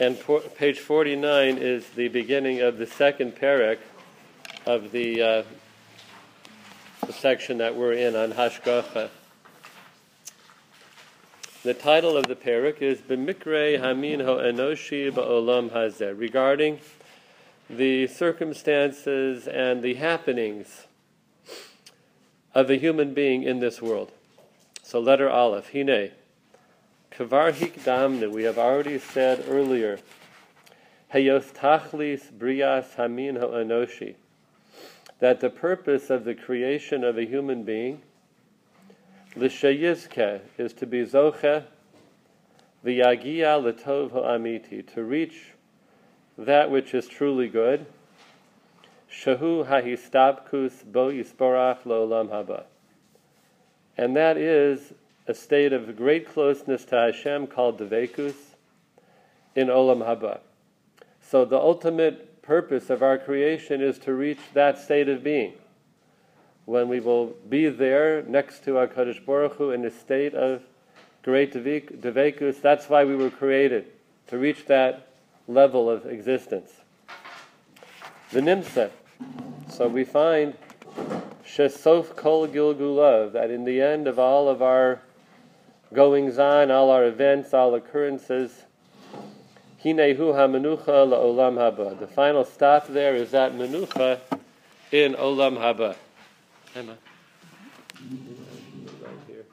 And page 49 is the beginning of the second parak of the, uh, the section that we're in on Hashgacha. The title of the parak is B'mikre Hamin ho Enoshi Ba'olam Hazeh, regarding the circumstances and the happenings of a human being in this world. So, letter Aleph, Hine. Kavar Hikdamne, we have already said earlier, Heyos Tachlis Brias Hamin Ha'anoshi, that the purpose of the creation of a human being L'shayizke is to be zoche, v'yagia l'tov ha'amiti, to reach that which is truly good. Shahu hahistabkus bo yisporach lo'olam haba. And that is a state of great closeness to Hashem called devekus in olam haba. So the ultimate purpose of our creation is to reach that state of being when we will be there next to our Kadosh Baruch Hu in a state of great devekus. That's why we were created, to reach that level of existence. The Nimsa. So we find Shesof Kol Gilgulav, that in the end of all of our goings on, all our events, all occurrences, Hinehu HaMenucha LaOlam Haba. The final stop there is that Menucha in Olam Haba. Emma. Right here.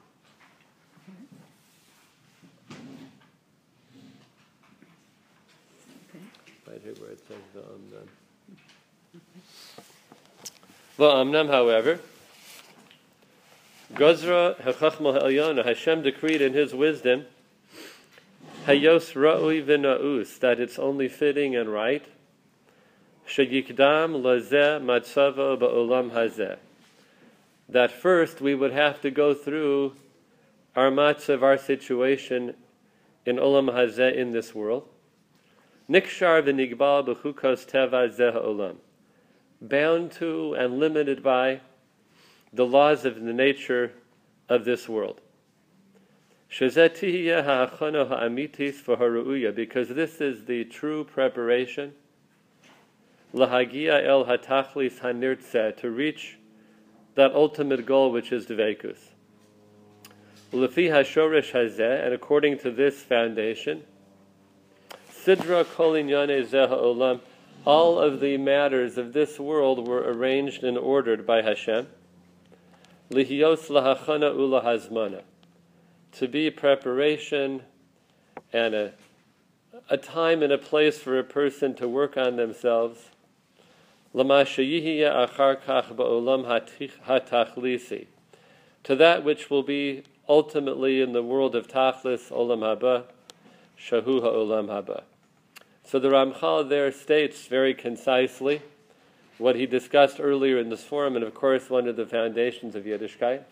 Where it says Va'amnam. Va'amnam, however, Gozra Hechachma Ha'elyona, Hashem decreed in His wisdom, Hayos Ra'ui V'na'us, that it's only fitting and right, Sheyikdam Lazeh Matzava Ba'olam Hazeh that first we would have to go through our of our situation in Olam Hazeh in this world. Nikshar v'nigbal b'chukos teva zeh olam. Bound to and limited by the laws of the nature of this world. Because this is the true preparation lahagia to reach that ultimate goal which is Dveikus. Lefi and according to this foundation, Sidra all of the matters of this world were arranged and ordered by Hashem. Lihios Lahachana Ula Hazmana, to be preparation and a, a time and a place for a person to work on themselves. To that which will be ultimately in the world of Tachlis, Olam Haba, Shahu Olam Haba. So the Ramchal there states very concisely what he discussed earlier in this forum, and of course one of the foundations of Yiddishkeit,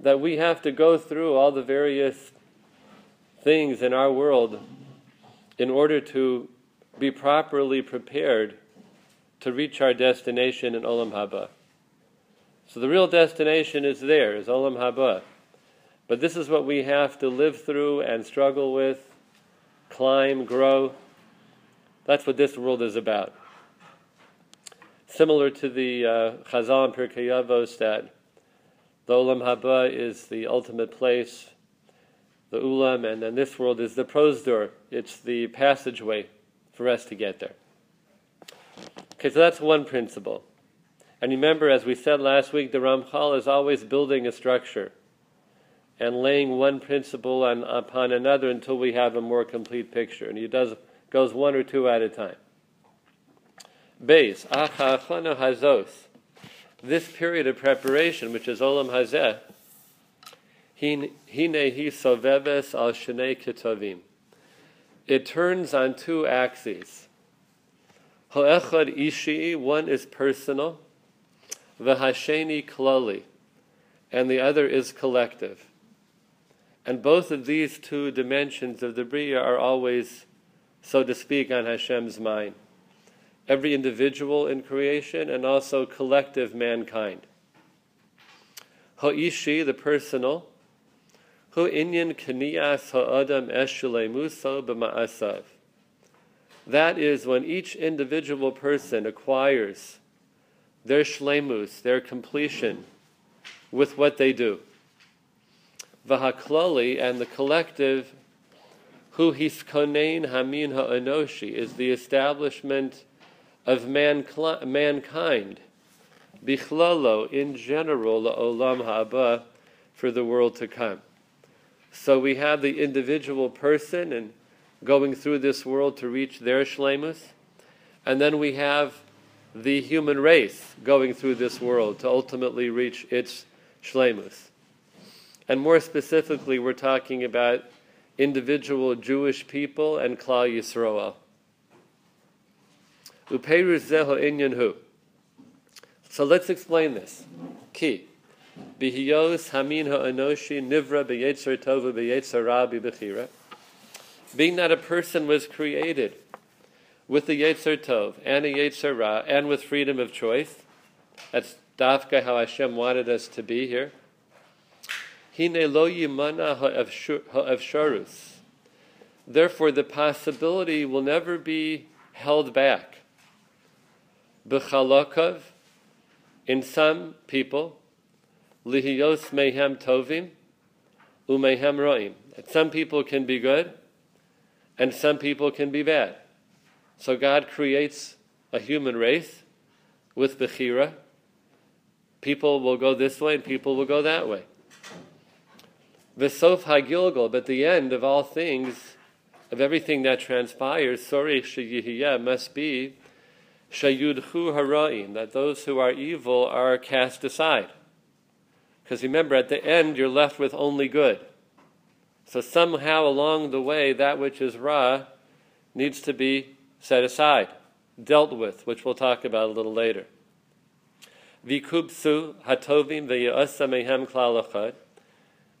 that we have to go through all the various things in our world in order to be properly prepared to reach our destination in Olam Haba. So the real destination is there, is Olam Haba. But this is what we have to live through and struggle with, climb, grow. That's what this world is about. Similar to the uh, Chazal and Pirkei Avos that the Olam Haba is the ultimate place, the Ulam, and then this world is the prosdor. It's the passageway for us to get there. Okay, so that's one principle. And remember, as we said last week, the Ramchal is always building a structure and laying one principle on, upon another until we have a more complete picture. And he does goes one or two at a time. Base, achachana hazos. This period of preparation, which is olam hazeh, hine hi soveves al shnei kitavim. It turns on two axes. Ishi, one is personal, v'hasheni klali, and the other is collective. And both of these two dimensions of the Bria are always, so to speak, on Hashem's mind. Every individual in creation and also collective mankind. Ha'ishi, the personal, Hu inyan kaniyas ha'adam eshule muso b'ma'asav That is when each individual person acquires their shlemus, their completion with what they do. Vahakloli and the collective, hu hiskonein hamin ha'enoshi, is the establishment of man, mankind, bichlolo, in general, olam haba, for the world to come. So we have the individual person and going through this world to reach their shlemus, and then we have the human race going through this world to ultimately reach its shlemus. And more specifically, we're talking about individual Jewish people and Klal Yisroel. Uperus zeho inyan hu. So let's explain this. Key. Bihiyos hamin ha'anoshi nivra b'yetzer tova b'yetzer rabi b'chira. Being that a person was created with the Yetzer Tov and a Yetzer Ra and with freedom of choice. That's dafka how Hashem wanted us to be here. Hine lo yimana ha'efsharus. Therefore, the possibility will never be held back. B'chalokov, in some people, lihiyos mehem tovim, umehem roim. Some people can be good, and some people can be bad. So God creates a human race with Bechira. People will go this way and people will go that way. V'sof hagilgal, but the end of all things, of everything that transpires, sorry sheyihiyah, must be shayudhu hara'im, that those who are evil are cast aside. Because remember, at the end, you're left with only good. So somehow along the way, that which is Ra needs to be set aside, dealt with, which we'll talk about a little later. Vikubsu hatovim ve'yasa mehem klalachad.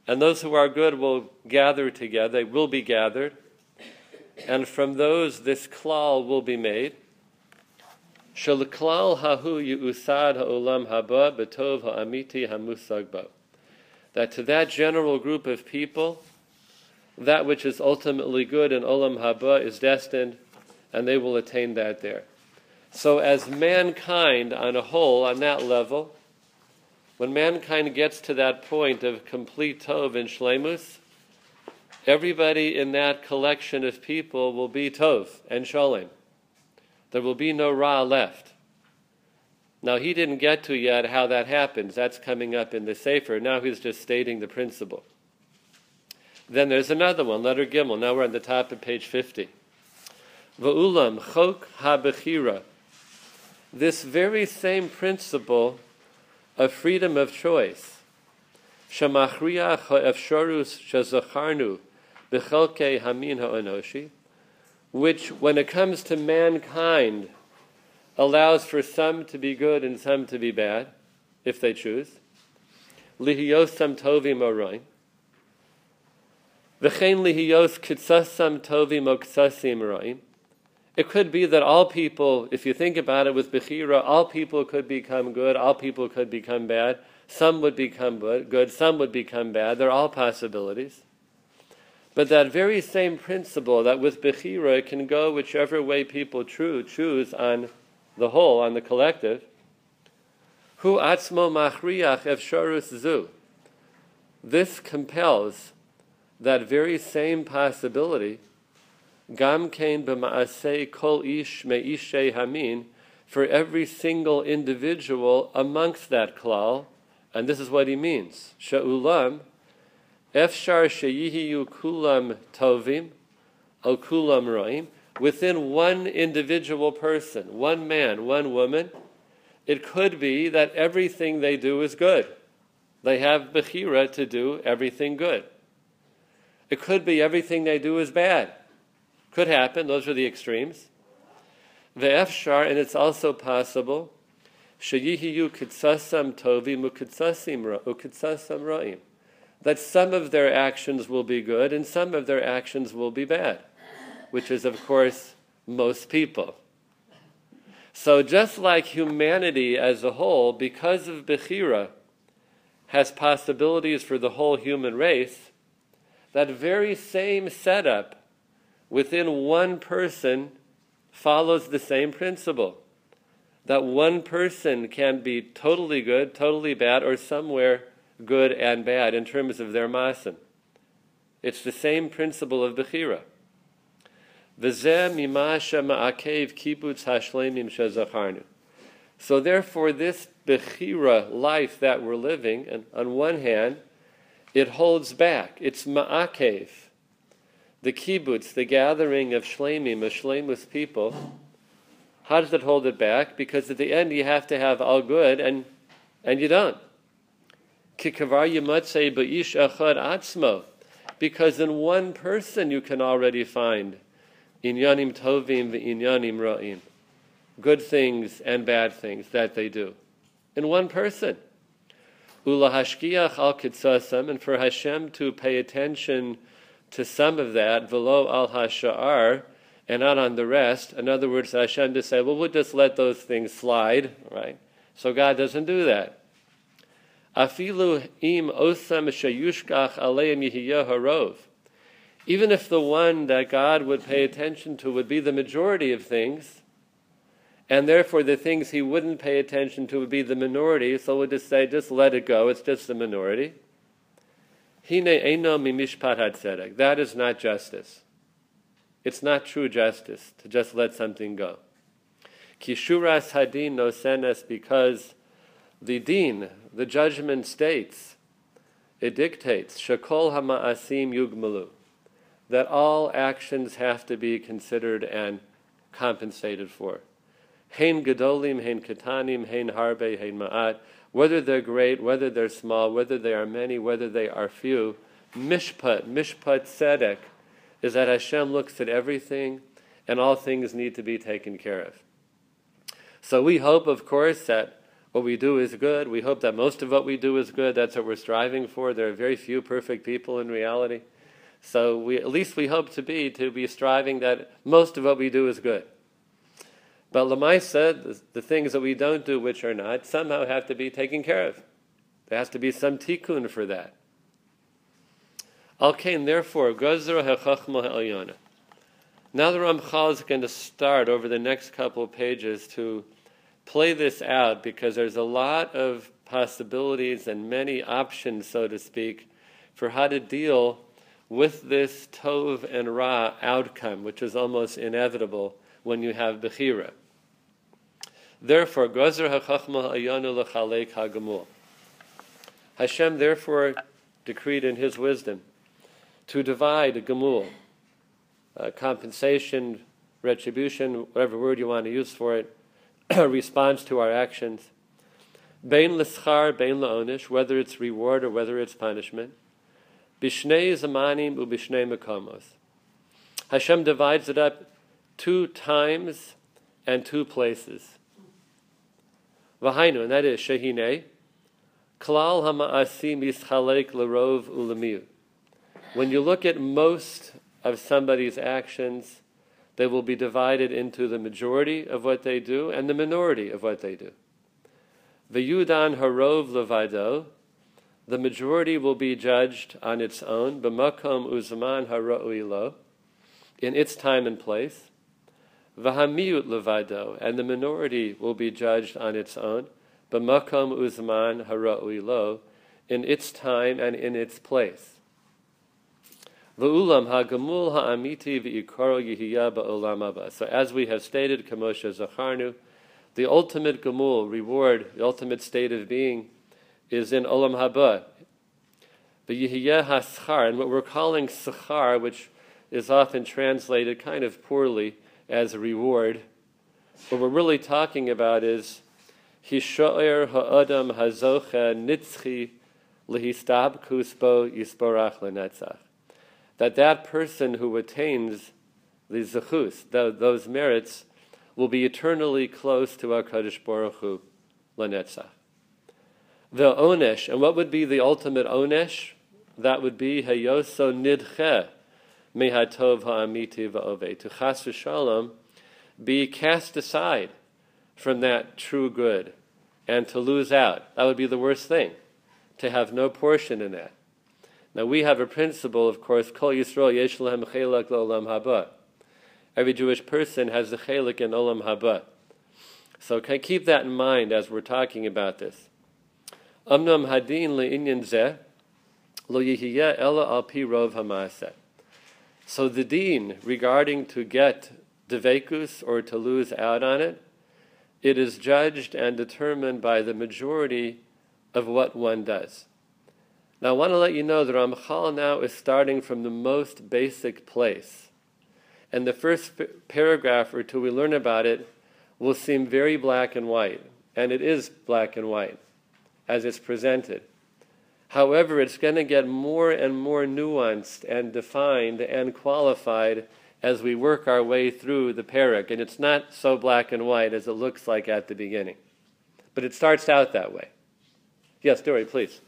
And those who are good will gather together, they will be gathered. And from those this klal will be made. That to that general group of people, that which is ultimately good in olam haba is destined and they will attain that there. So, as mankind on a whole, on that level, when mankind gets to that point of complete Tov and Shlemus, everybody in that collection of people will be Tov and Shalem. There will be no Ra left. Now, he didn't get to yet how that happens. That's coming up in the Sefer. Now he's just stating the principle. Then there's another one, letter Gimel. Now we're on the top of page 50. Va'ulam chok habechira. This very same principle of freedom of choice. Shemachriach ha'efsharus shazacharnu b'chelke hamin ha'onoshi, which, when it comes to mankind, allows for some to be good and some to be bad, if they choose. Lihiyosam. V'chein lihiyos roim. It could be that all people, if you think about it with Bechira, all people could become good, all people could become bad. Some would become good, some would become bad. They're all possibilities. But that very same principle that with Bechira it can go whichever way people true, choose on the whole, on the collective. Hu atzmo machriach efsharus zu. This compels that very same possibility Gam b'ma'asei kol ish me'ishay hamin, for every single individual amongst that klal, and this is what he means. Sha'ulam, efshar sheyihiyu kulam tovim, o kulam roim, within one individual person, one man, one woman, it could be that everything they do is good. They have bechira to do everything good. It could be everything they do is bad. Could happen, those are the extremes. Ve'efshar, and it's also possible, sheyihiyu kitsasam tovi mukitsasim ra'im. That some of their actions will be good and some of their actions will be bad, which is, of course, most people. So, just like humanity as a whole, because of Bechira, has possibilities for the whole human race, that very same setup within one person follows the same principle that one person can be totally good, totally bad, or somewhere good and bad in terms of their masim. It's the same principle of Bechira. So therefore, this Bechira life that we're living, and on one hand, it holds back. It's ma'akev. The kibbutz, the gathering of shlemim, of shlemus people, how does it hold it back? Because at the end you have to have all good, and, and you don't. Because in one person you can already find inyanim tovim v'inyanim ra'im. Good things and bad things that they do. In one person. Ulahashkiach al kitzasam, and for Hashem to pay attention to some of that, velo al hasha'ar, and not on the rest. In other words, Hashem to say, well, we'll just let those things slide, right? So God doesn't do that. Afilu im osam shayushkach aleim harov. Even if the one that God would pay attention to would be the majority of things, and therefore the things he wouldn't pay attention to would be the minority, so we'll just say, just let it go, it's just the minority. That is not justice. It's not true justice to just let something go. Kishuras hadin no senes because the din, the judgment states, it dictates, shakol hama'asim yugmalu, that all actions have to be considered and compensated for. Hein gedolim, hein katanim, hein harbe, hein ma'at, whether they're great, whether they're small, whether they are many, whether they are few, mishpat, mishpat tzedek, is that Hashem looks at everything and all things need to be taken care of. So we hope, of course, that what we do is good. We hope that most of what we do is good. That's what we're striving for. There are very few perfect people in reality. So we, at least we hope to be, to be striving that most of what we do is good. But Lamaisa, the, the things that we don't do which are not, somehow have to be taken care of. There has to be some tikkun for that. Therefore, Gozra HaChachma Ha'alyana. Now the Ramchal is going to start over the next couple of pages to play this out because there's a lot of possibilities and many options, so to speak, for how to deal with this Tov and Ra outcome, which is almost inevitable when you have Bechira. Therefore, Gozer HaChachma Ha'ayanu L'chalek HaGamul. Hashem therefore decreed in His wisdom to divide a gemul, uh, compensation, retribution, whatever word you want to use for it, response to our actions. Bein l'schar, bein la'onish, whether it's reward or whether it's punishment. Bishnei zamanim ubishnei makomos. Hashem divides it up two times and two places. Vahainu, and that is shehine, klal hama'asim yischalek lerov ulamiut when you look at most of somebody's actions, they will be divided into the majority of what they do and the minority of what they do. The Yudan Harov Levado, the majority will be judged on its own, b'makom uzman haro'ilo, in its time and place. V'hamiut levado, and the minority will be judged on its own, b'makom uzman haro'ilo, in its time and in its place. So as we have stated, kamosha zacharnu, the ultimate gamul, reward, the ultimate state of being, is in olam haba. V'yihiyah haschar, and what we're calling sachar, which is often translated kind of poorly as reward, what we're really talking about is hishoer ha'adam hazocha nitzchi lehistab kusbo yisporach lenetzach that that person who attains the zechus, those merits, will be eternally close to our Kadosh Baruch Hu, Lanetzach. The onesh, and what would be the ultimate onesh? That would be hayoso nidche mehatov ha'amiti va'ove. To chas v'shalom, be cast aside from that true good and to lose out. That would be the worst thing, to have no portion in that. Now we have a principle, of course, Kol Yisrael Yesh Chelak Lo'olam Haba. every Jewish person has the chelik in Olam Haba. So keep that in mind as we're talking about this. Amnam hadin le'inyan zeh lo yihiyeh ela al pi rov ha'maseh. So the deen regarding to get devekus or to lose out on it, it is judged and determined by the majority of what one does. Now, I want to let you know that Ramchal now is starting from the most basic place. And the first paragraph or two we learn about it will seem very black and white. And it is black and white as it's presented. However, it's going to get more and more nuanced and defined and qualified as we work our way through the parak. And it's not so black and white as it looks like at the beginning. But it starts out that way. Yes, Dory, please.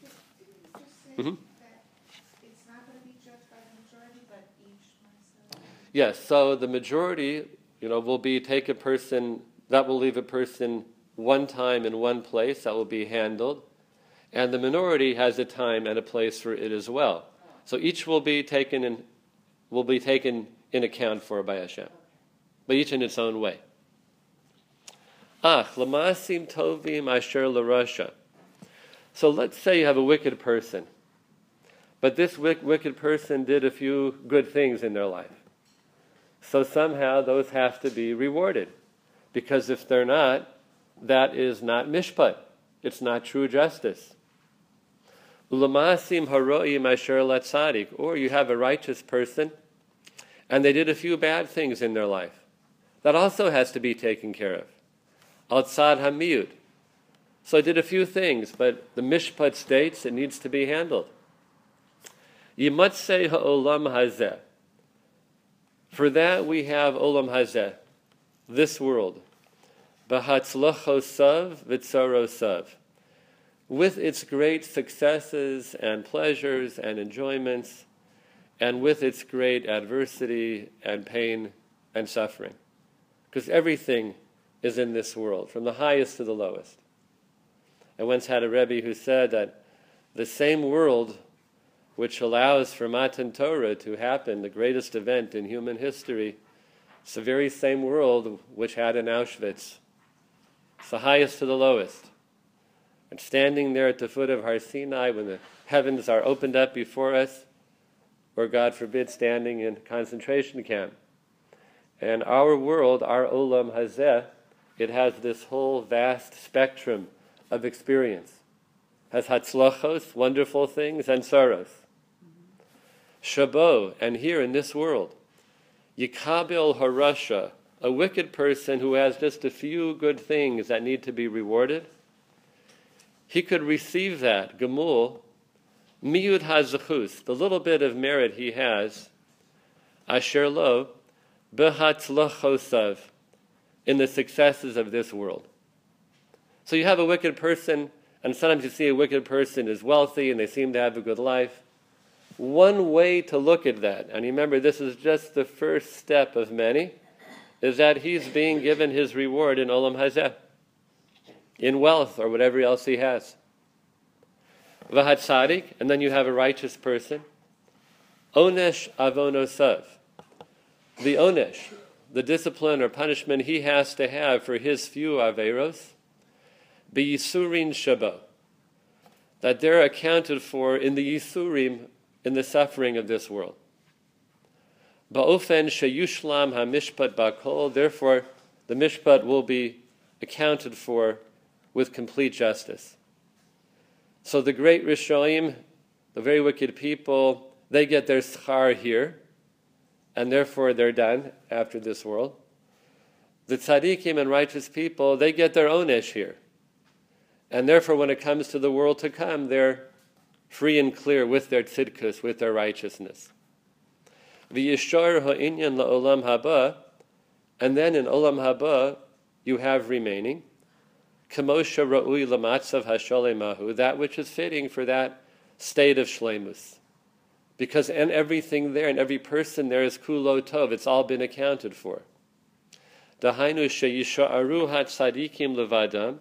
Mm-hmm. Yes, so the majority, you know, will be take a person, that will leave a person one time in one place, that will be handled. And the minority has a time and a place for it as well. So each will be taken in, will be taken in account for by Hashem, but each in its own way. Ach, lamasim tovim asher. So let's say you have a wicked person, but this wicked person did a few good things in their life. So somehow those have to be rewarded. Because if they're not, that is not mishpat. It's not true justice. Ulamasim haroim asher latzadik. Or oh, you have a righteous person, and they did a few bad things in their life. That also has to be taken care of. Outsad hamiyut. So I did a few things, but the mishpat states it needs to be handled. Yimatsei ha'olam hazeh. For that we have olam hazeh, this world. Bahatzlachosav vitzarosav. With its great successes and pleasures and enjoyments, and with its great adversity and pain and suffering. Because everything is in this world, from the highest to the lowest. I once had a Rebbe who said that the same world which allows for Matan Torah to happen, the greatest event in human history, it's the very same world which had in Auschwitz. It's the highest to the lowest. And standing there at the foot of Har Sinai when the heavens are opened up before us, or God forbid, standing in concentration camp. And our world, our Olam Hazeh, it has this whole vast spectrum of experience. Has hatzlachos, wonderful things, and sorrows. Shabo, and here in this world, Yikabil Harasha, a wicked person who has just a few good things that need to be rewarded, he could receive that, Gemul, Miyud HaZachus, the little bit of merit he has, Asher Lo, Behatzlachosav, in the successes of this world. So you have a wicked person, and sometimes you see a wicked person is wealthy and they seem to have a good life. One way to look at that, and remember this is just the first step of many, is that he's being given his reward in Olam Hazeh, in wealth or whatever else he has. Vahat Sadik, and then you have a righteous person. Onesh avonosav. The onesh, the discipline or punishment he has to have for his few averos, Yisurin shabo. That they're accounted for in the yisurim in the suffering of this world. Ba'ofen sheyushlam hamishpat bakol, therefore the mishpat will be accounted for with complete justice. So the great Rishoim, the very wicked people, they get their schar here, and therefore they're done after this world. The tzaddikim and righteous people, they get their own ish here. And therefore, when it comes to the world to come, they're free and clear with their tzidkus, with their righteousness. V'yishar ha'inyan la'olam haba, and then in olam haba you have remaining kamosha ra'ui lamatzav hasholemahu, that which is fitting for that state of shlemus. Because and everything there and every person there is kulo tov, it's all been accounted for. Dahainu sheyisha'aru hat tzadikim levadam,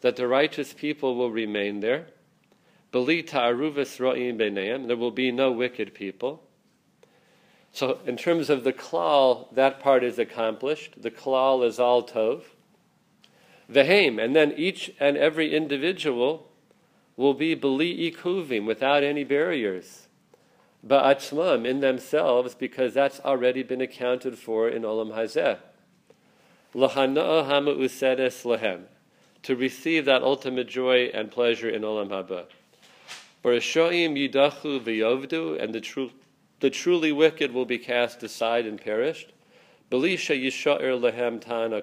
that the righteous people will remain there. There will be no wicked people. So, in terms of the klal, that part is accomplished. The klal is all tov. Vehem, and then each and every individual will be beli ikuvim, without any barriers. Ba'atzmam, in themselves, because that's already been accounted for in Olam Hazeh. Lahana'a hama usedes lahem, to receive that ultimate joy and pleasure in Olam Haba. Barashoim yidachu v'yovdu, and the true the truly wicked will be cast aside and perished. Belisha yisha'ir lehem tana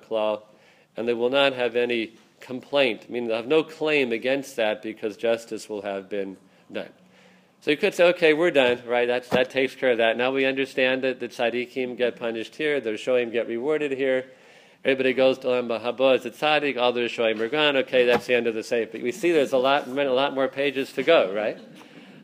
and they will not have any complaint, meaning they'll have no claim against that because justice will have been done. So you could say, okay, we're done, right? That's, that takes care of that. Now we understand that the tzaddikim get punished here, the shoyim get rewarded here. Everybody goes to Olam Haba as a tzaddik, all the shoyim are gone. Okay, that's the end of the sefer. But we see there's a lot, a lot more pages to go, right?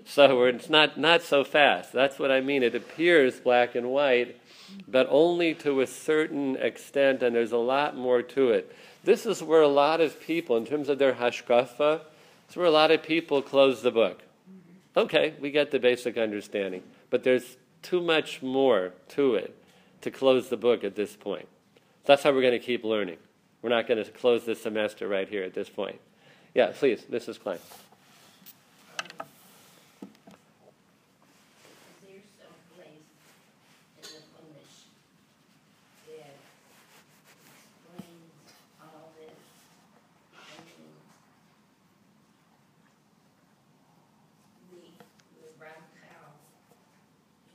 So it's not, not so fast. That's what I mean. It appears black and white, but only to a certain extent, and there's a lot more to it. This is where a lot of people, in terms of their hashkafa, it's where a lot of people close the book. Okay, we get the basic understanding, but there's too much more to it to close the book at this point. That's how we're going to keep learning. We're not going to close this semester right here at this point. Yeah, please, Mrs. Klein. There's some place in the Chumash that explains all this. And the, the Ramchal,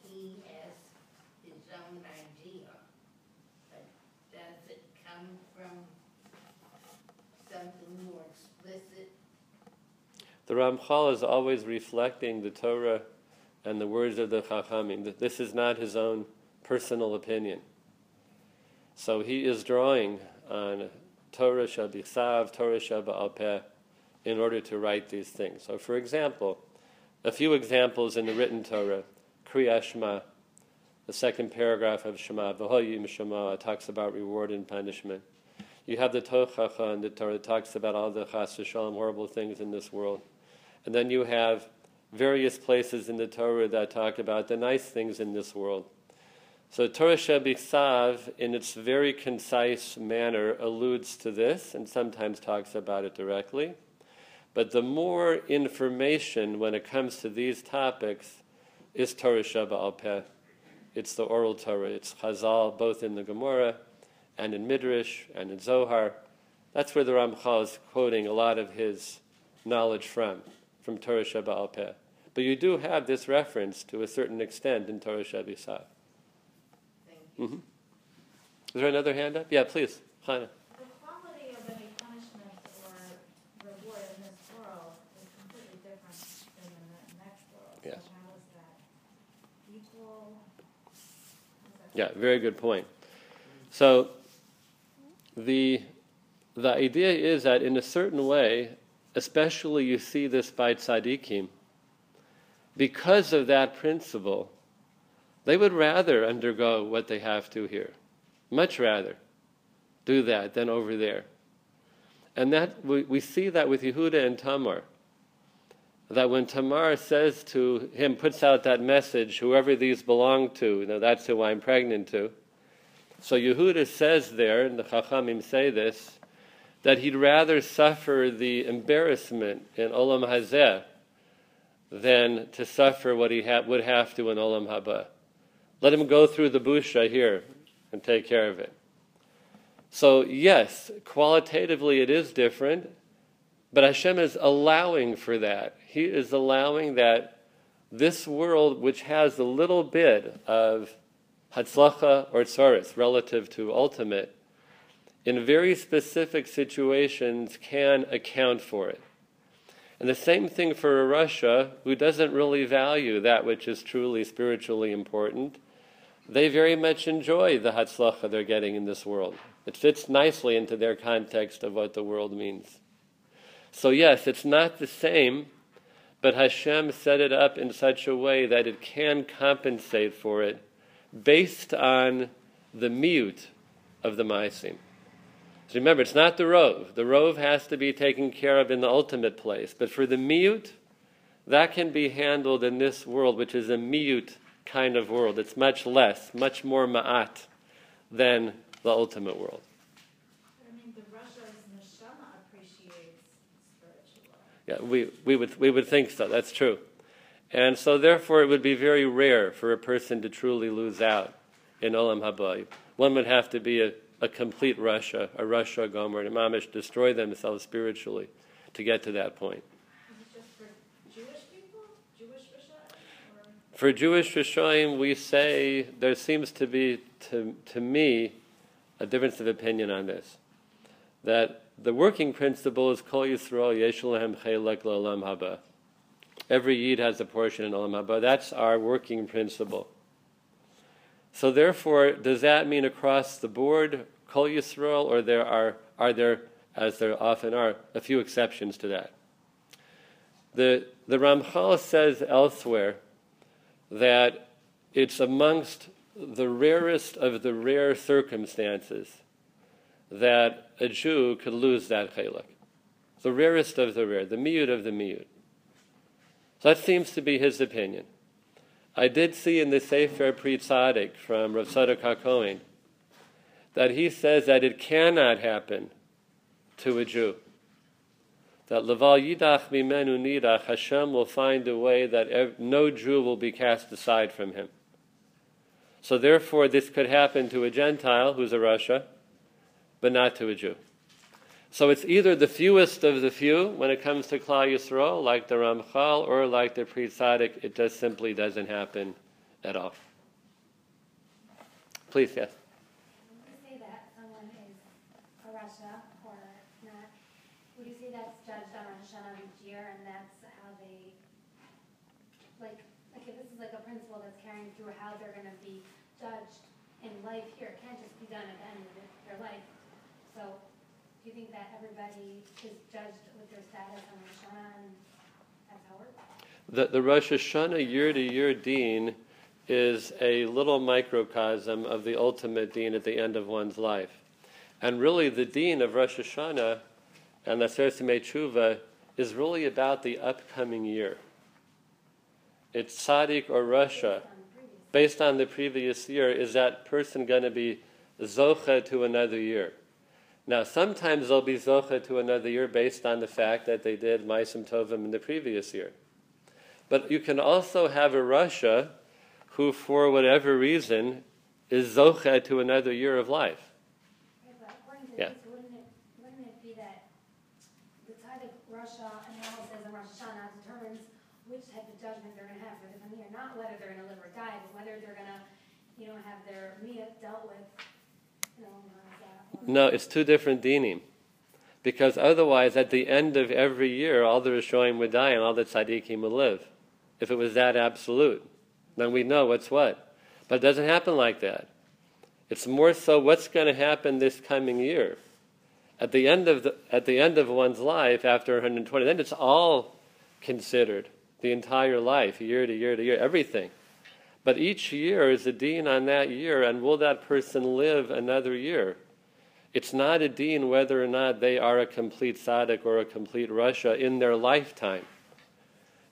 he has his own idea. But does it come from something more explicit? The Ramchal is always reflecting the Torah and the words of the Chachamim. This is not his own personal opinion. So he is drawing on Torah Shabisav, Torah Shaba'al Peh, in order to write these things. So, for example, a few examples in the written Torah, Kriya Shema, the second paragraph of Shema, V'hoyim Shema, talks about reward and punishment. You have the Tochacha and the Torah talks about all the chas horrible things in this world. And then you have various places in the Torah that talk about the nice things in this world. So Torah Shebisav, in its very concise manner, alludes to this and sometimes talks about it directly. But the more information when it comes to these topics is Torah Sheba Peh. It's the oral Torah. It's Chazal, both in the Gemara and in Midrash and in Zohar. That's where the Ramchal is quoting a lot of his knowledge from, from Torah Sheba Peh. But you do have this reference to a certain extent in Torah. Thank you. Mm-hmm. Is there another hand up? Yeah, please, Chana. The quality of any punishment or reward in this world is completely different than in the next world. Yes. So how is that equal? How is that- Yeah, very good point. So the the idea is that in a certain way, especially you see this by tzaddikim, because of that principle, they would rather undergo what they have to here. Much rather do that than over there. And that we, we see that with Yehuda and Tamar. That when Tamar says to him, puts out that message, whoever these belong to, you know, that's who I'm pregnant to. So Yehuda says there, and the Chachamim say this, that he'd rather suffer the embarrassment in Olam Hazeh than to suffer what he ha- would have to in Olam Haba. Let him go through the busha here and take care of it. So, yes, qualitatively it is different, but Hashem is allowing for that. He is allowing that this world, which has a little bit of Hatzlacha or Tsaris relative to ultimate, in very specific situations can account for it. And the same thing for rasha who doesn't really value that which is truly spiritually important. They very much enjoy the Hatzlacha they're getting in this world. It fits nicely into their context of what the world means. So, yes, it's not the same, but Hashem set it up in such a way that it can compensate for it based on the mute of the Maisim. So remember, it's not the rove. The rove has to be taken care of in the ultimate place. But for the mute, that can be handled in this world, which is a mute kind of world. It's much less, much more ma'at than the ultimate world. I mean, the rasha's neshama appreciates spiritual. Yeah, we, we, would, we would think so. That's true. And so, therefore, it would be very rare for a person to truly lose out in Olam Haba. One would have to be a, a complete rasha, a rasha Gomer, and Mamish destroy themselves spiritually to get to that point. Is it just for Jewish people? Jewish rasha? For Jewish Rishoim, we say there seems to be, to, to me, a difference of opinion on this. That the working principle is Kol Yisrael Yesh Lahem Chelek L'Olam Haba. Every Yid has a portion in Olam Haba. That's our working principle. So therefore, does that mean across the board Kol Yisrael, or there are, are there, as there often are, a few exceptions to that? The, the Ramchal says elsewhere that it's amongst the rarest of the rare circumstances that a Jew could lose that chalik. The rarest of the rare, the miyud of the miyud. So that seems to be his opinion. I did see in the Sefer Pri from Rav Tzadok HaKohen that he says that it cannot happen to a Jew. That Leval Yidach Mimenu Nidach, Hashem will find a way that no Jew will be cast aside from him. So therefore, this could happen to a Gentile who's a rasha, but not to a Jew. So it's either the fewest of the few when it comes to Klal Yisrael, like the Ramchal, or like the Pri Tzadik, it just simply doesn't happen at all. Please, yes. Would you say that someone is a rasha or not? Would you say that's judged on Rosh Hashanah each year and that's how they, like, like this is like a principle that's carrying through how they're gonna be judged in life here, it can't just be done at the end of their life. So, do you think that everybody is judged with their status on Rosh Hashanah and that's how it works? The, the Rosh Hashanah year to year din is a little microcosm of the ultimate din at the end of one's life. And really, the din of Rosh Hashanah and the Simei Tshuva is really about the upcoming year. It's tzaddik or rasha. Based on the previous year, is that person going to be zocha to another year? Now, sometimes they'll be zocha to another year based on the fact that they did ma'asim tovim in the previous year. But you can also have a rasha who, for whatever reason, is zocha to another year of life. Yeah, but according to Yeah. this, wouldn't it, wouldn't it be that the tide of Russia analysis and Rosh Hashanah determines which type of judgment they're gonna have for the coming year, not whether they're gonna live or die, but whether they're gonna, you know, have their miyat dealt with, you know, how's that? No, it's two different dinim. Because otherwise, at the end of every year, all the Rishoim would die and all the tzaddikim would live. If it was that absolute, then we know what's what. But it doesn't happen like that. It's more so what's going to happen this coming year. At the end of the, at the end of one's life, after 120, then it's all considered the entire life, year to year to year, everything. But each year is a din on that year, and will that person live another year? It's not a din whether or not they are a complete tzaddik or a complete rasha in their lifetime.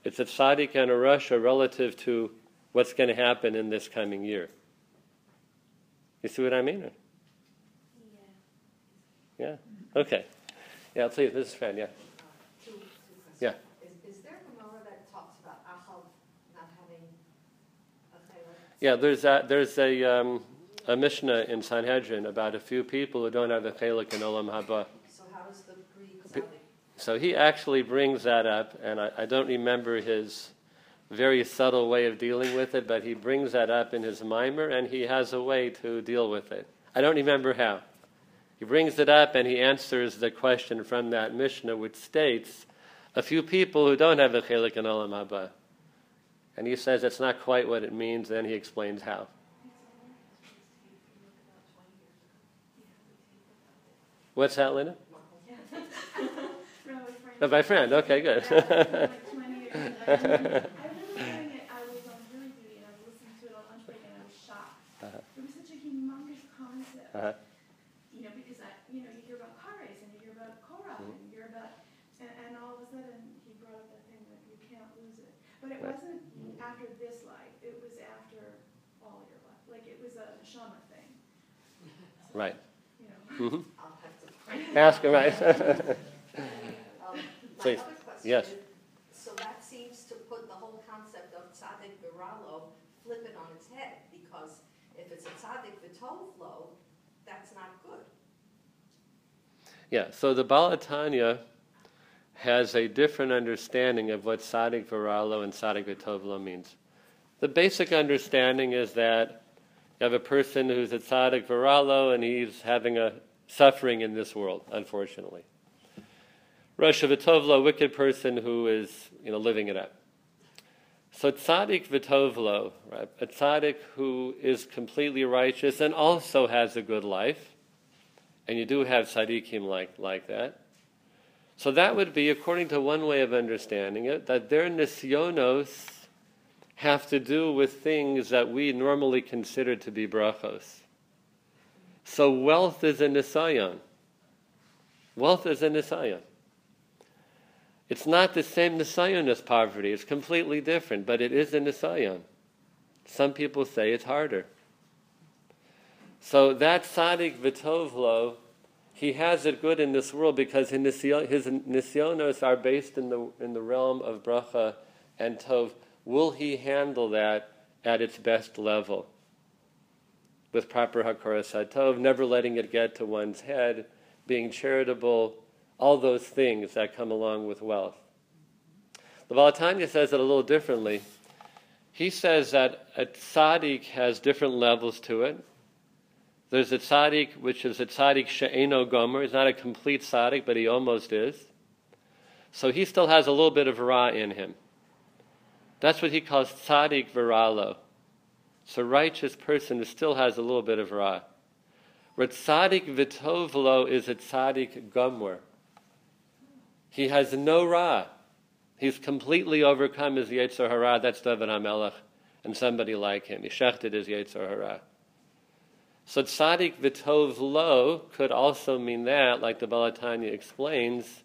It's a tzaddik and a rasha relative to what's going to happen in this coming year. You see what I mean? Yeah. Yeah? Okay. Yeah, please, this is Fran, yeah. Two. Yeah. Is, is there a Gemara that talks about Ahav not having a chayla? Yeah, there's a, there's a, um, a Mishnah in Sanhedrin about a few people who don't have the chelik in Olam Haba. So how does the pre So he actually brings that up, and I, I don't remember his very subtle way of dealing with it, but he brings that up in his mimer, and he has a way to deal with it. I don't remember how. He brings it up, and he answers the question from that Mishnah, which states a few people who don't have a chelik in Olam Haba. And he says that's not quite what it means, then he explains how. What's that, Lena? Oh, my friend. Okay, good. Yeah, like 20 years. I remember hearing it, was on jury duty and I was listening to it on lunch break and I was shocked. Uh-huh. Such a humongous concept. You know, because I, you know, you hear about car race and you hear about Korah and you hear about, and, and all of a sudden he brought up that thing that you can't lose it. But it Right. wasn't after this life, it was after is a Shama thing, Right. you know. hmm to. Ask him, right? Um, Please. My other question Yes. is, so that seems to put the whole concept of tzaddik viralo, flip it on its head, because if it's a tzaddik v'tovlo, that's not good. yeah, so the Baal HaTanya has a different understanding of what Sadik Varalo and Sadik Vitovlo means. The basic understanding is that you have a person who's a Sadik Varalo and he's having a suffering in this world, unfortunately. Rosh Vitovlo, wicked person who is you know, living it up. So tzaddik vitovlo, right? a tzaddik who is completely righteous and also has a good life, and you do have tzaddikim like, like that. So that would be, according to one way of understanding it, that their nisyonos have to do with things that we normally consider to be brachos. So wealth is a nisayon. Wealth is a nisayon. It's not the same nisayon as poverty. It's completely different, but it is a nisayon. Some people say it's harder. So that tzaddik v'tovlo, he has it good in this world because his nisyonos are based in the in the realm of bracha and tov. Will he handle that at its best level? With proper hakaras hatov, never letting it get to one's head, being charitable, all those things that come along with wealth. The Baal HaTanya says it a little differently. He says that a tzaddik has different levels to it. There's a tzaddik, which is a tzaddik she'eno gomer. He's not a complete tzaddik, but he almost is. So he still has a little bit of ra in him. That's what he calls tzaddik viralo. So righteous person still has a little bit of ra. Where tzaddik vitovlo is a tzaddik gomer. He has no ra. He's completely overcome his Yetzer Hara. That's David HaMelech and somebody like him. He shechted his Yetzer Hara. So tzaddik v'tov lo could also mean that, like the Baal HaTanya explains,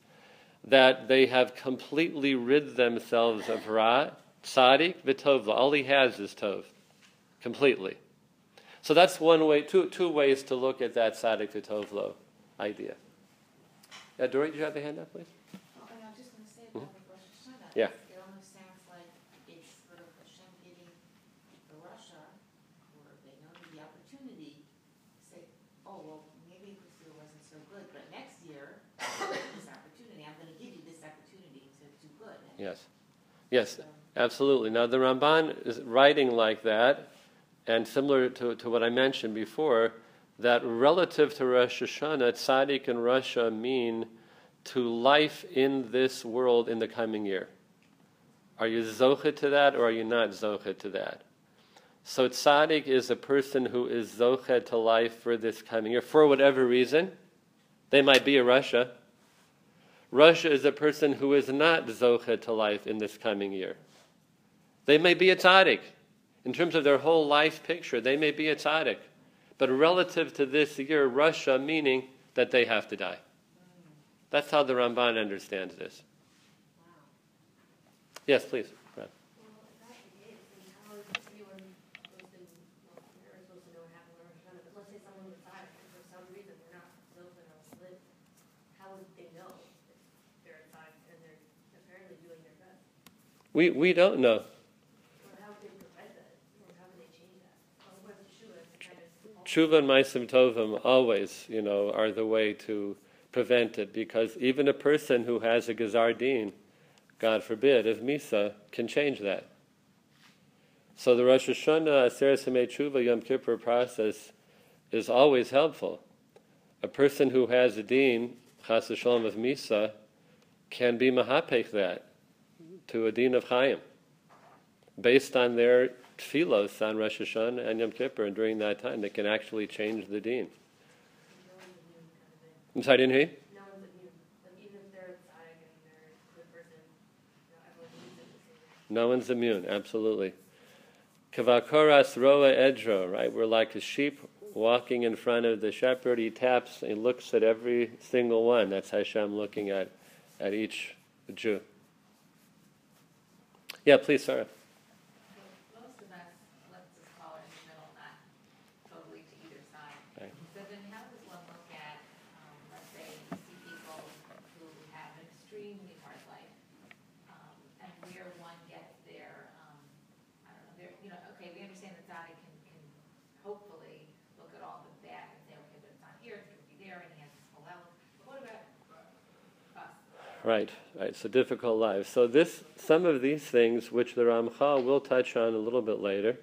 that they have completely rid themselves of ra. Tzaddik v'tov lo. All he has is tov, completely. So that's one way, two, two ways to look at that tzaddik v'tov lo idea. Yeah, Dory, did you have a hand up, please? Oh, and I was just gonna say Mhm. about the Rosh Hashanah. Yeah. It almost sounds like it's sort of Hashem giving the rasha, or they know the opportunity, to say, oh, well, maybe this year wasn't so good, but next year, this opportunity, I'm gonna give you this opportunity to do good. And Yes. Yes, so- Absolutely. Now, the Ramban is writing like that, and similar to, to what I mentioned before, that relative to Rosh Hashanah, tzaddik and rasha mean to life in this world in the coming year. Are you zoche to that, or are you not zoche to that? So, tzaddik is a person who is zoche to life for this coming year, for whatever reason. They might be a rasha. rasha is a person who is not zoche to life in this coming year. They may be a tzaddik. In terms of their whole life picture, they may be a tzaddik. But relative to this year, rasha meaning that they have to die. That's how the Ramban understands this. Yes, please. Brad. Well, if that's the case, then how is anyone supposed to, well, you're supposed to know what happened or Hashanah, let's say someone decided, and for some reason they're not open how would they know they're inside and they're apparently doing their best? We, we don't know. Or how would they prevent that, or how would they change that? Or what's Yeshua to kind of. Tshuva and Maisim Tovim always, you know, are the way to prevent it because even a person who has a Gazar Din, God forbid, of Misa, can change that. So the Rosh Hashanah, Aseret Tshuva, Yom Kippur process is always helpful. A person who has a Din, Chas of Misa, can be Mahapech that to a Din of Chaim based on their tefillos on Rosh Hashanah and Yom Kippur, and during that time, they can actually change the Din. No one's immune kind of thing. I'm sorry, I didn't you? No one's immune, like even if they're inside and they're a good person, you know, everyone needs it the same. No one's immune, absolutely. Kavakoras roa edro, right? We're like a sheep walking in front of the shepherd. He taps, he looks at every single one. That's Hashem looking at, at each Jew. Yeah, please, Sarah. Most of us, let's just call it in the middle, not Right, right. It's a difficult life. So this, some of these things, which the Ramchal will touch on a little bit later,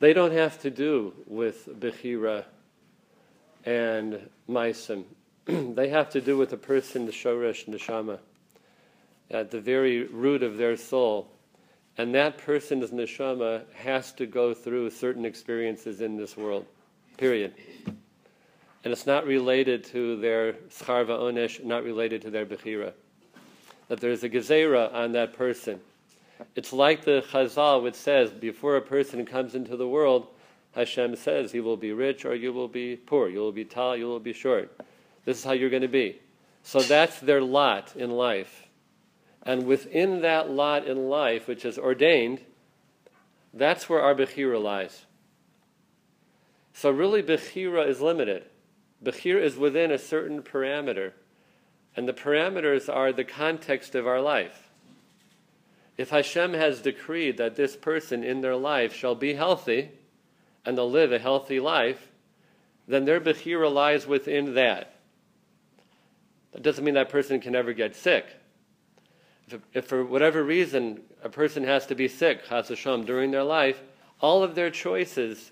they don't have to do with Bechira and Maisim. they have to do with the person, the Shoresh Neshama, at the very root of their soul. And that person's neshama has to go through certain experiences in this world, period. And it's not related to their scharva onesh, not related to their bechira. That there's a gezerah on that person. It's like the Chazal, which says, before a person comes into the world, Hashem says, you will be rich or you will be poor, you will be tall, you will be short. This is how you're going to be. So that's their lot in life. And within that lot in life, which is ordained, that's where our Bechira lies. So really, Bechira is limited. Bechira is within a certain parameter. And the parameters are the context of our life. If Hashem has decreed that this person in their life shall be healthy and they'll live a healthy life, then their Bechira lies within that. That doesn't mean that person can never get sick. If, if for whatever reason a person has to be sick, Hashem, during their life, all of their choices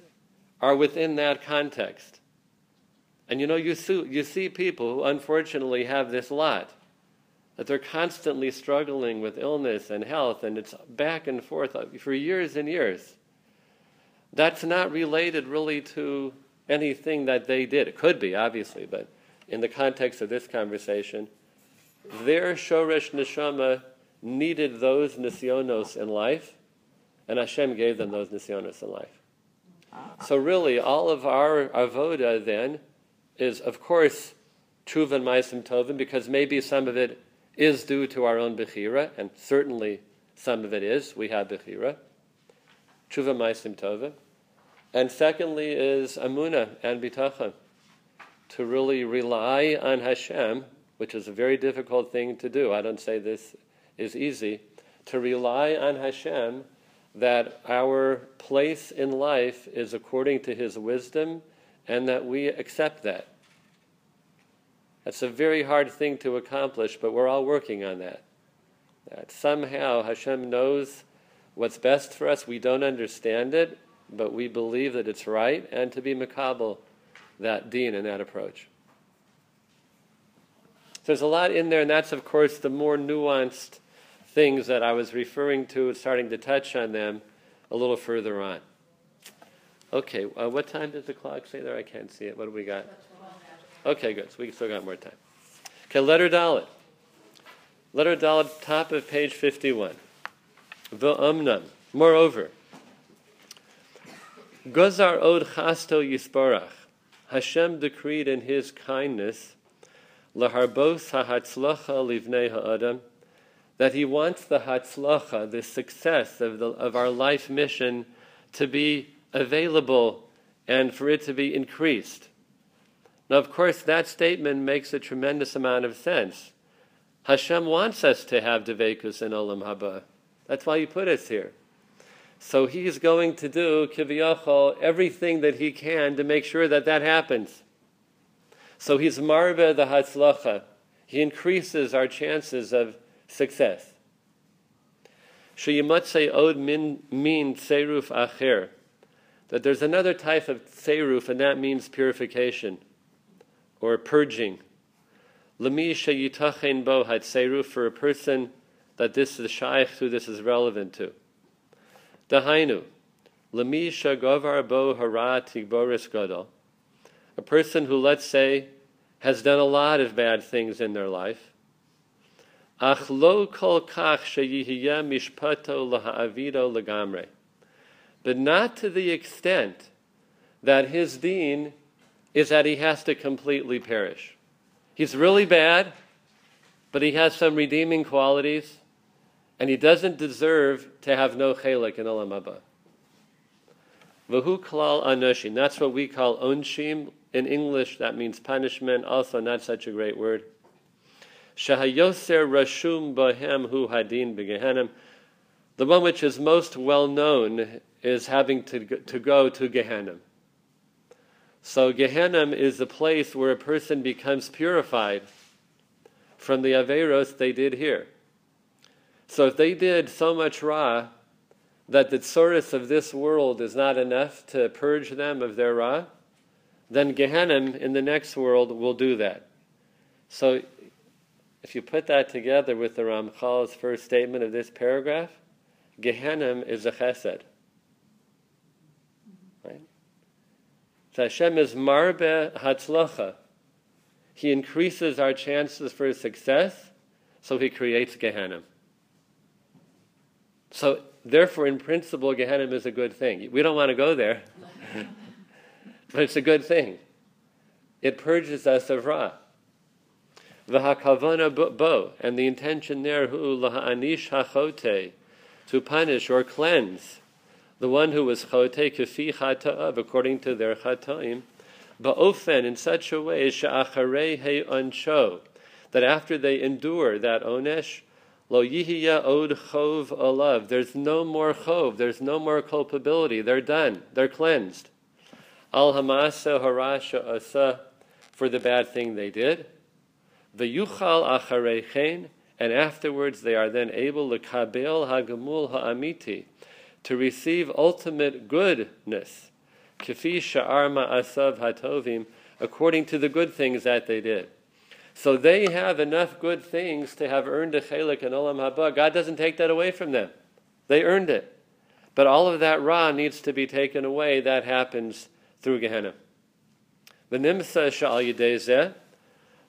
are within that context. And you know, you see, you see people who unfortunately have this lot, that they're constantly struggling with illness and health, and it's back and forth for years and years. That's not related really to anything that they did. It could be, obviously, but in the context of this conversation, their Shoresh Neshama needed those Nisyonos in life, and Hashem gave them those Nisyonos in life. So really, all of our avoda then is, of course, Truvan Maisim Tovim, because maybe some of it is due to our own Bechira, and certainly some of it is. We have Bechira. Tshuva Maisim Tovim. And secondly is Amuna and Bitachon. To really rely on Hashem which is a very difficult thing to do. I don't say this is easy. To rely on Hashem that our place in life is according to His wisdom and that we accept that. That's a very hard thing to accomplish, but we're all working on that. That somehow Hashem knows what's best for us. We don't understand it, but we believe that it's right, and to be makabel that deen and that approach. So there's a lot in there, and that's, of course, the more nuanced things that I was referring to, starting to touch on them a little further on. Okay, uh, what time does the clock say there? I can't see it. What do we got? Okay, good. So we still got more time. Okay, letter Dalet. Letter Dalet, top of page 51. V'omnam. Moreover, Gozar od chasto yisparach. Hashem decreed in his kindness laharbos hahatzlacha livnei ha'adam, that he wants the hatzlacha, the success of, the, of our life mission, to be available and for it to be increased. Now, of course, that statement makes a tremendous amount of sense. Hashem wants us to have devekus in olam haba. That's why He put us here. So He's going to do kiviyachol everything that He can to make sure that that happens. So he's marbe the hatzlacha. He increases our chances of success. say od min min seruf acher. That there's another type of seruf, and that means purification or purging. Lemi sheyitachen bo had for a person that this is shaykh who this is relevant to. Dahainu. Lemi shagovar bo hara tigboris gadol a person who, let's say, has done a lot of bad things in their life, ach lo kol kach mishpato laha'avido legamre. But not to the extent that his deen is that he has to completely perish. He's really bad, but he has some redeeming qualities, and he doesn't deserve to have no chelik in Olam Haba. Vahu klal anushin. That's what we call onshim, in English, that means punishment, also not such a great word. Shahayoser Rashum Bohem Hu Hadin Begehenim. The one which is most well known is having to, to go to Gehenna. So Gehenna is the place where a person becomes purified from the Averos they did here. So if they did so much Ra that the tsuris of this world is not enough to purge them of their Ra, then Gehenna in the next world will do that. So if you put that together with the Ramchal's first statement of this paragraph, Gehenna is a chesed. Hashem is marbe hatzlacha. He increases our chances for success, so he creates Gehenna. So therefore, in principle, Gehenna is a good thing. We don't want to go there, but it's a good thing. It purges us of Ra. V'hakavana bo, and the intention there, hu laha'anish hachote, to punish or cleanse the one who was chote kefi chata'av, according to their chatoim, ba'ofen, in such a way, she'acharei he ansho, that after they endure that onesh, lo yihiya od chov alav, there's no more chov, there's no more culpability, they're done, they're cleansed. Al hamasa harasha asa, for the bad thing they did, V'yuchal acharechen, and afterwards they are then able to kabel hagamul ha'amiti, to receive ultimate goodness, kifi sha'ar ma'asav hatovim, according to the good things that they did. So they have enough good things to have earned a chelik and olam haba. God doesn't take that away from them. They earned it. But all of that ra needs to be taken away. That happens through Gehenna. V'nimsa sha'al yidei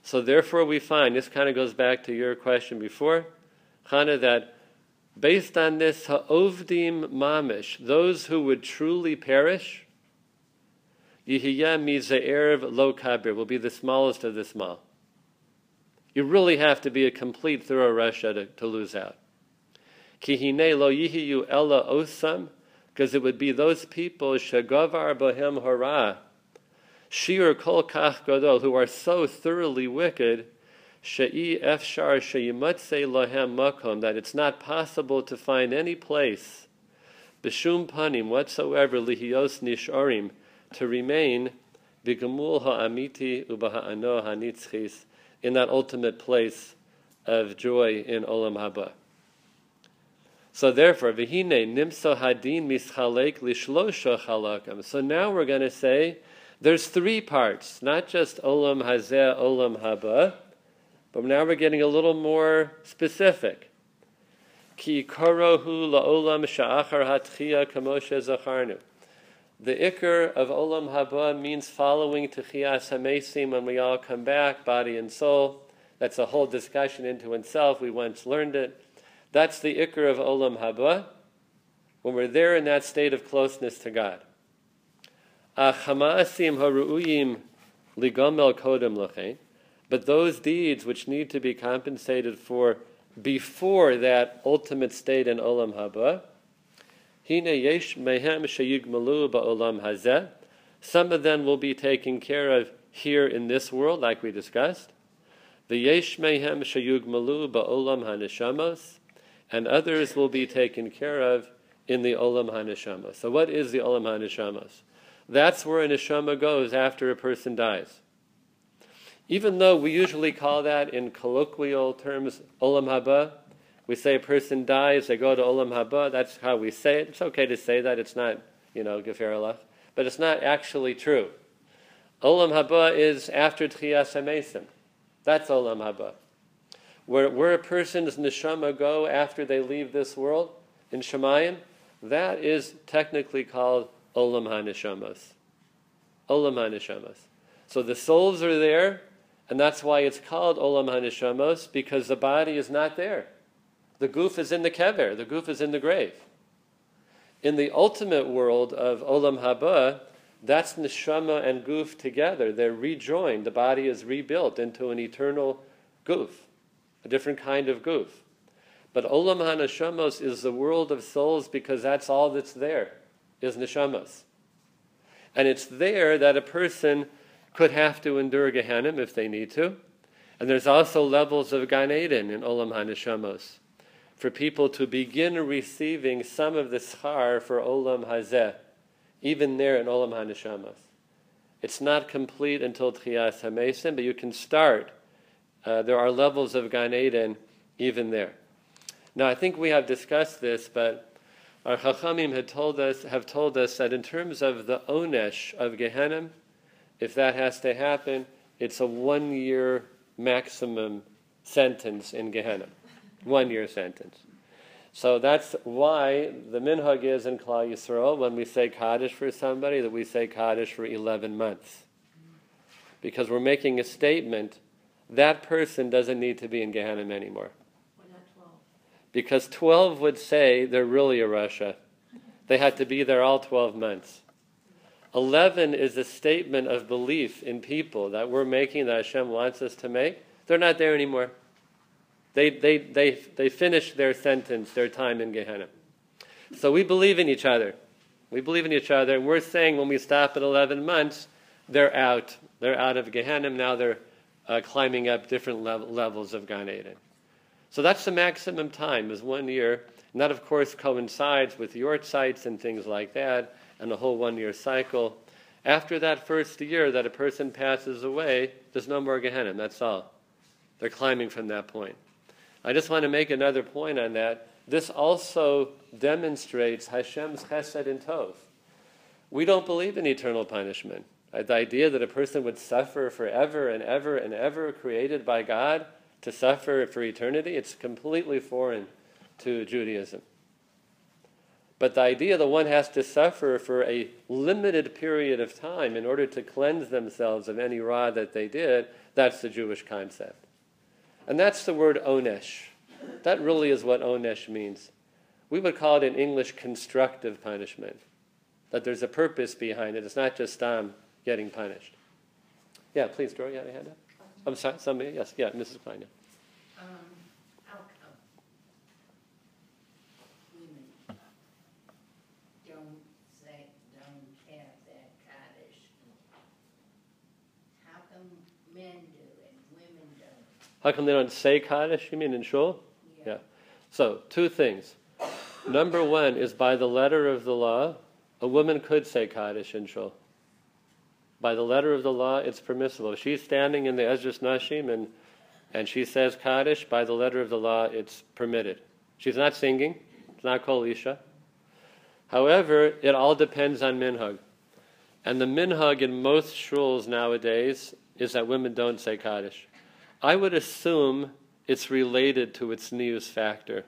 so therefore, we find this kind of goes back to your question before, Chana, that based on this ha'ovdim mamish, those who would truly perish, yihiyah mize'erev lo kabir will be the smallest of the small. You really have to be a complete thorough rasha to, to lose out. Kihine lo yihiyu ella osam, because it would be those people shagavar bohem hara Shir kol kach gadol, who are so thoroughly wicked, she'i efshar she'yimatze lahem makom, that it's not possible to find any place, b'shum panim whatsoever lihios nisharim, to remain b'gemul ha'amiti ubaha'ano ha'nitzchis, in that ultimate place of joy in olam haba. So therefore, v'hine nimso hadin mischalek lishlosha chalakam. So now we're going to say there's three parts, not just olam hazeh, olam haba, but now we're getting a little more specific. Ki korohu la'olam sha'achar kamoshe zacharnu. The ikr of olam haba means following techias hamesim when we all come back, body and soul. That's a whole discussion into itself. We once learned it. That's the ikr of olam haba when we're there in that state of closeness to God. Haru'uyim ligomel kodem. But those deeds which need to be compensated for before that ultimate state in olam haba, hine yesh mehem sheyigmalu ba'olam hazeh. Some of them will be taken care of here in this world, like we discussed. The yesh mehem sheyugmalu ba'olam haneshamos, and others will be taken care of in the olam haneshamos. So, what is the olam haneshamos? That's where a neshama goes after a person dies. Even though we usually call that in colloquial terms olam haba, we say a person dies, they go to olam haba. That's how we say it. It's okay to say that. It's not, you know, gefer but it's not actually true. Olam haba is after tchiyas hamesim. That's olam haba. Where, where a person's neshama go after they leave this world in Shemayim, that is technically called Olam HaNeshamos. Olam HaNeshamos. So the souls are there, and that's why it's called Olam HaNeshamos, because the body is not there. The goof is in the kever, the goof is in the grave. In the ultimate world of Olam Haba, that's neshama and goof together. They're rejoined. The body is rebuilt into an eternal goof, a different kind of goof. But Olam HaNeshamos is the world of souls because that's all that's there is neshamas. And it's there that a person could have to endure Gehenna if they need to. And there's also levels of Gan Eden in Olam HaNeshamos for people to begin receiving some of the schar for Olam Hazeh, even there in Olam HaNeshamos. It's not complete until Tchias HaMesim, but you can start Uh, there are levels of Gan Eden even there. Now, I think we have discussed this, but our Chachamim had told us, have told us that in terms of the Onesh of Gehenna, if that has to happen, it's a one year maximum sentence in Gehenna. One year sentence. So that's why the minhag is in Klal Yisrael when we say Kaddish for somebody that we say Kaddish for 11 months. Because we're making a statement that person doesn't need to be in Gehenna anymore. Because 12 would say they're really a rasha. They had to be there all 12 months. 11 is a statement of belief in people that we're making, that Hashem wants us to make. They're not there anymore. They, they, they, they finished their sentence, their time in Gehenna. So we believe in each other. We believe in each other, and we're saying when we stop at 11 months, they're out. They're out of Gehenna. Now they're uh, climbing up different level, levels of Gan Eden. So that's the maximum time, is one year. And that, of course, coincides with yahrzeits and things like that, and a whole one year cycle. After that first year that a person passes away, there's no more Gehenna. That's all. They're climbing from that point. I just want to make another point on that. This also demonstrates Hashem's chesed and tov. We don't believe in eternal punishment. Uh, The idea that a person would suffer forever and ever and ever, created by God to suffer for eternity, it's completely foreign to Judaism. But the idea that one has to suffer for a limited period of time in order to cleanse themselves of any ra that they did, that's the Jewish concept. And that's the word onesh. That really is what onesh means. We would call it in English constructive punishment. That there's a purpose behind it. It's not just um, getting punished. Yeah, please, Dora, you had a hand up? I'm sorry, somebody? Yes, yeah, Mrs. Klein. yeah. Um, how come women don't say, don't have that Kaddish? How come men do and women don't? How come they don't say Kaddish, you mean in Shul? Yeah. So, two things. Number one is by the letter of the law, a woman could say Kaddish in Shul. By the letter of the law, it's permissible. If she's standing in the Ezras Nashim and, and she says Kaddish, by the letter of the law, it's permitted. She's not singing, it's not Isha. However, it all depends on minhag. And the minhag in most shuls nowadays is that women don't say Kaddish. I would assume it's related to tznius factor,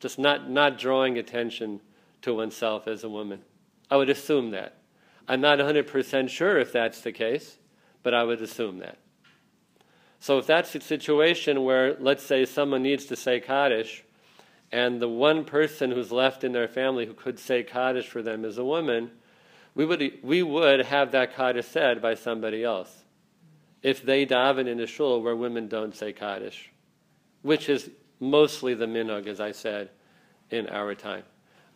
just not, not drawing attention to oneself as a woman. I would assume that. I'm not 100% sure if that's the case, but I would assume that. So if that's a situation where, let's say, someone needs to say Kaddish, and the one person who's left in their family who could say Kaddish for them is a woman, we would, we would have that Kaddish said by somebody else. If they daven in a shul where women don't say Kaddish, which is mostly the minhag, as I said, in our time.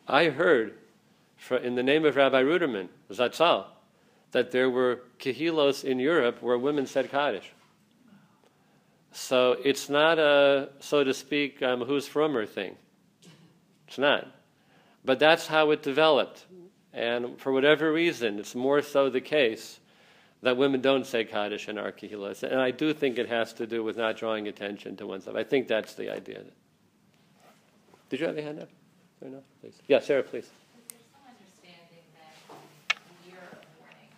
I heard in the name of Rabbi Ruderman, Zatzal, that there were kehilos in Europe where women said Kaddish. So it's not a, so to speak, um, who's frommer thing. It's not. But that's how it developed. And for whatever reason, it's more so the case that women don't say Kaddish in our kehilos. And I do think it has to do with not drawing attention to oneself. I think that's the idea. Did you have a hand up? Fair enough, please. Yeah, Sarah, please. Is there some understanding that the year of mourning,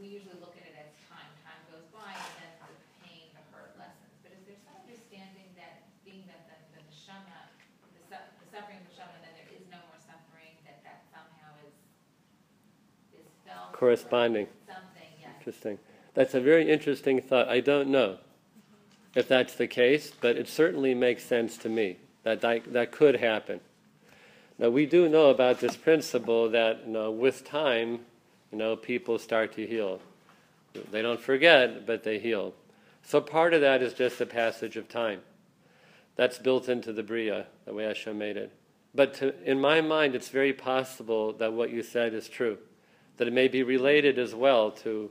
we usually look at it as time, time goes by and then the pain, the hurt lessens. But is there some understanding that being that the, the neshama, the su- the suffering of neshama, then there is no more suffering, that that somehow is, is felt? Corresponding. Yes. Interesting. That's a very interesting thought. I don't know if that's the case, but it certainly makes sense to me that that, that could happen. Now, we do know about this principle that you know, with time, you know, people start to heal. They don't forget, but they heal. So part of that is just the passage of time. That's built into the Bria, the way Hashem made it. But to, in my mind, it's very possible that what you said is true, that it may be related as well to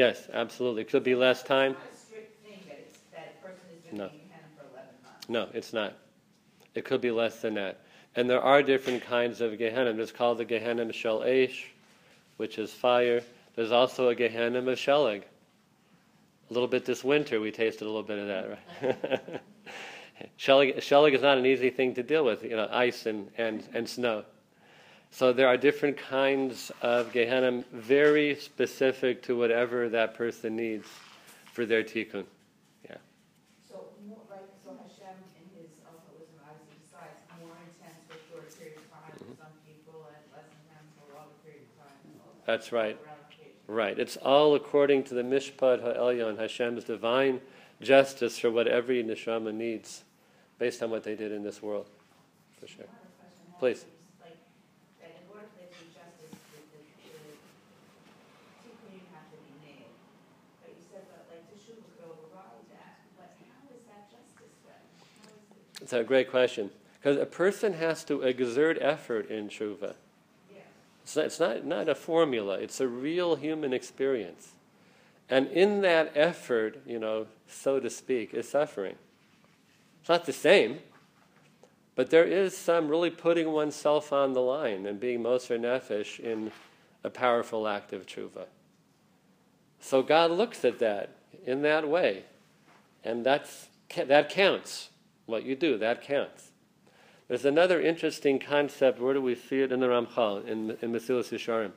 Yes, absolutely. Could be less time. It's not a strict thing that it's, that a person has No. been in Gehenna for eleven months. No, it's not. It could be less than that. And there are different kinds of Gehenna. There's called the Gehenna Shel Eish, which is fire. There's also a Gehenna of Sheleg. A little bit this winter, we tasted a little bit of that, right? Sheleg is not an easy thing to deal with, you know, ice and, and, and snow. So there are different kinds of Gehenna, very specific to whatever that person needs for their tikkun. Yeah. So right, so Hashem in his obviously decides more intense for a short period of time Mm-hmm. for some people and less intense for a longer period of time. That's right. Right. It's all according to the Mishpat Ha'elyon, Hashem's divine justice for what every neshama needs, based on what they did in this world. For sure. I have a question. How Please. is, Like, that in order for there to be justice, the, the, the tikkun have to be made. But you said that like Teshuvah could override that, but how is that justice then? How is it? It's a great question. Because a person has to exert effort in tshuva. Yeah. It's not, it's not, not a formula, it's a real human experience. And in that effort, you know, so to speak, is suffering. It's not the same, but there is some really putting oneself on the line and being Moser Nefesh in a powerful act of tshuva. So God looks at that in that way, and that's, that counts. What you do, that counts. There's another interesting concept. Where do we see it in the Ramchal, in, in Mesilas Yesharim?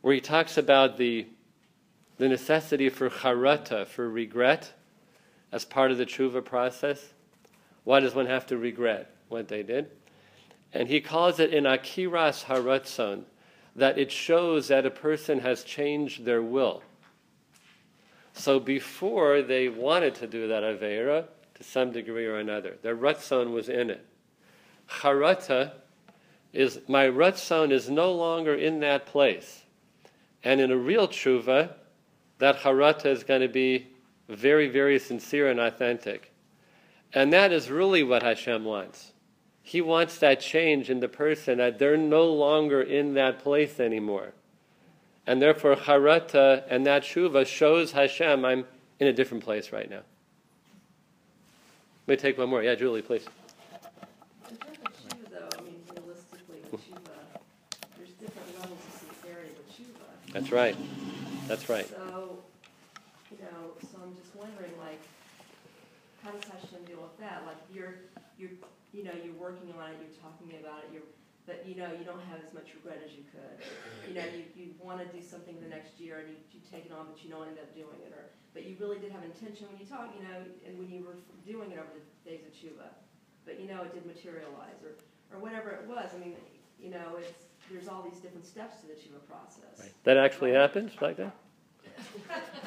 Where he talks about the, the necessity for charata, for regret, as part of the tshuva process. Why does one have to regret what they did? And he calls it in akiras haratzon, that it shows that a person has changed their will. So before they wanted to do that avera, to some degree or another, their ratzon was in it. Charata is my ratzon is no longer in that place, and in a real tshuva, that charata is going to be very, very sincere and authentic, and that is really what Hashem wants. He wants that change in the person that they're no longer in that place anymore. And therefore, charata and that tshuva shows Hashem, I'm in a different place right now. Let me take one more. Yeah, Julie, please. In terms of tshuva, though, I mean, realistically, with tshuva, there's different levels of sincerity with tshuva. That's right. That's right. So, you know, so I'm just wondering, like, how does Hashem deal with that? Like, you're, you're, you know, you're working on it, you're talking about it, you're, but you know, you don't have as much regret as you could. You know, you, you want to do something the next year and you, you take it on, but you don't end up doing it, or, but you really did have intention when you talk, you know, and when you were doing it over the days of Tshuva, But you know, it did materialize, or, or whatever it was. I mean, you know, it's, there's all these different steps to the Tshuva process. That actually happens like that?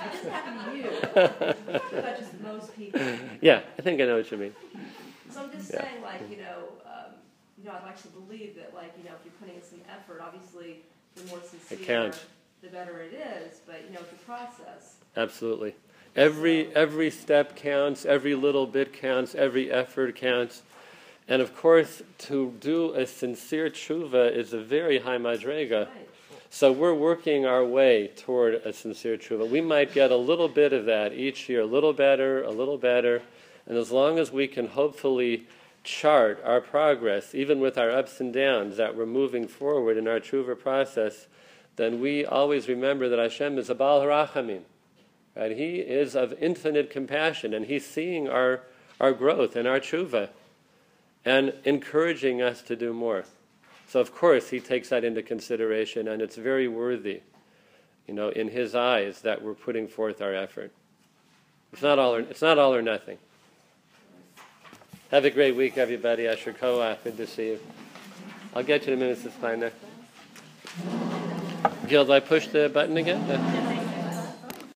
It doesn't happen to you. About just most people. Yeah, I think I know what you mean. So I'm just Yeah. saying, like, you know, you know, I'd like to believe that, like, you know, if you're putting in some effort, obviously, the more sincere, counts. the better it is. But you know, it's a process. Absolutely. Every every step counts, every little bit counts, every effort counts. And of course, to do a sincere tshuva is a very high madrega. Right. So we're working our way toward a sincere tshuva. We might get a little bit of that each year, a little better, a little better. And as long as we can hopefully chart our progress, even with our ups and downs, that we're moving forward in our tshuva process, then we always remember that Hashem is a Baal Harachamim. Right? He is of infinite compassion, and He's seeing our, our growth and our tshuva and encouraging us to do more. So, of course, He takes that into consideration, and it's very worthy, you know, in His eyes that we're putting forth our effort. It's not all or, it's not all or nothing. Have a great week, everybody. Yasher Koach, good to see you. I'll get you in a minute. Kleiner. Gil, do I push the button again? Uh,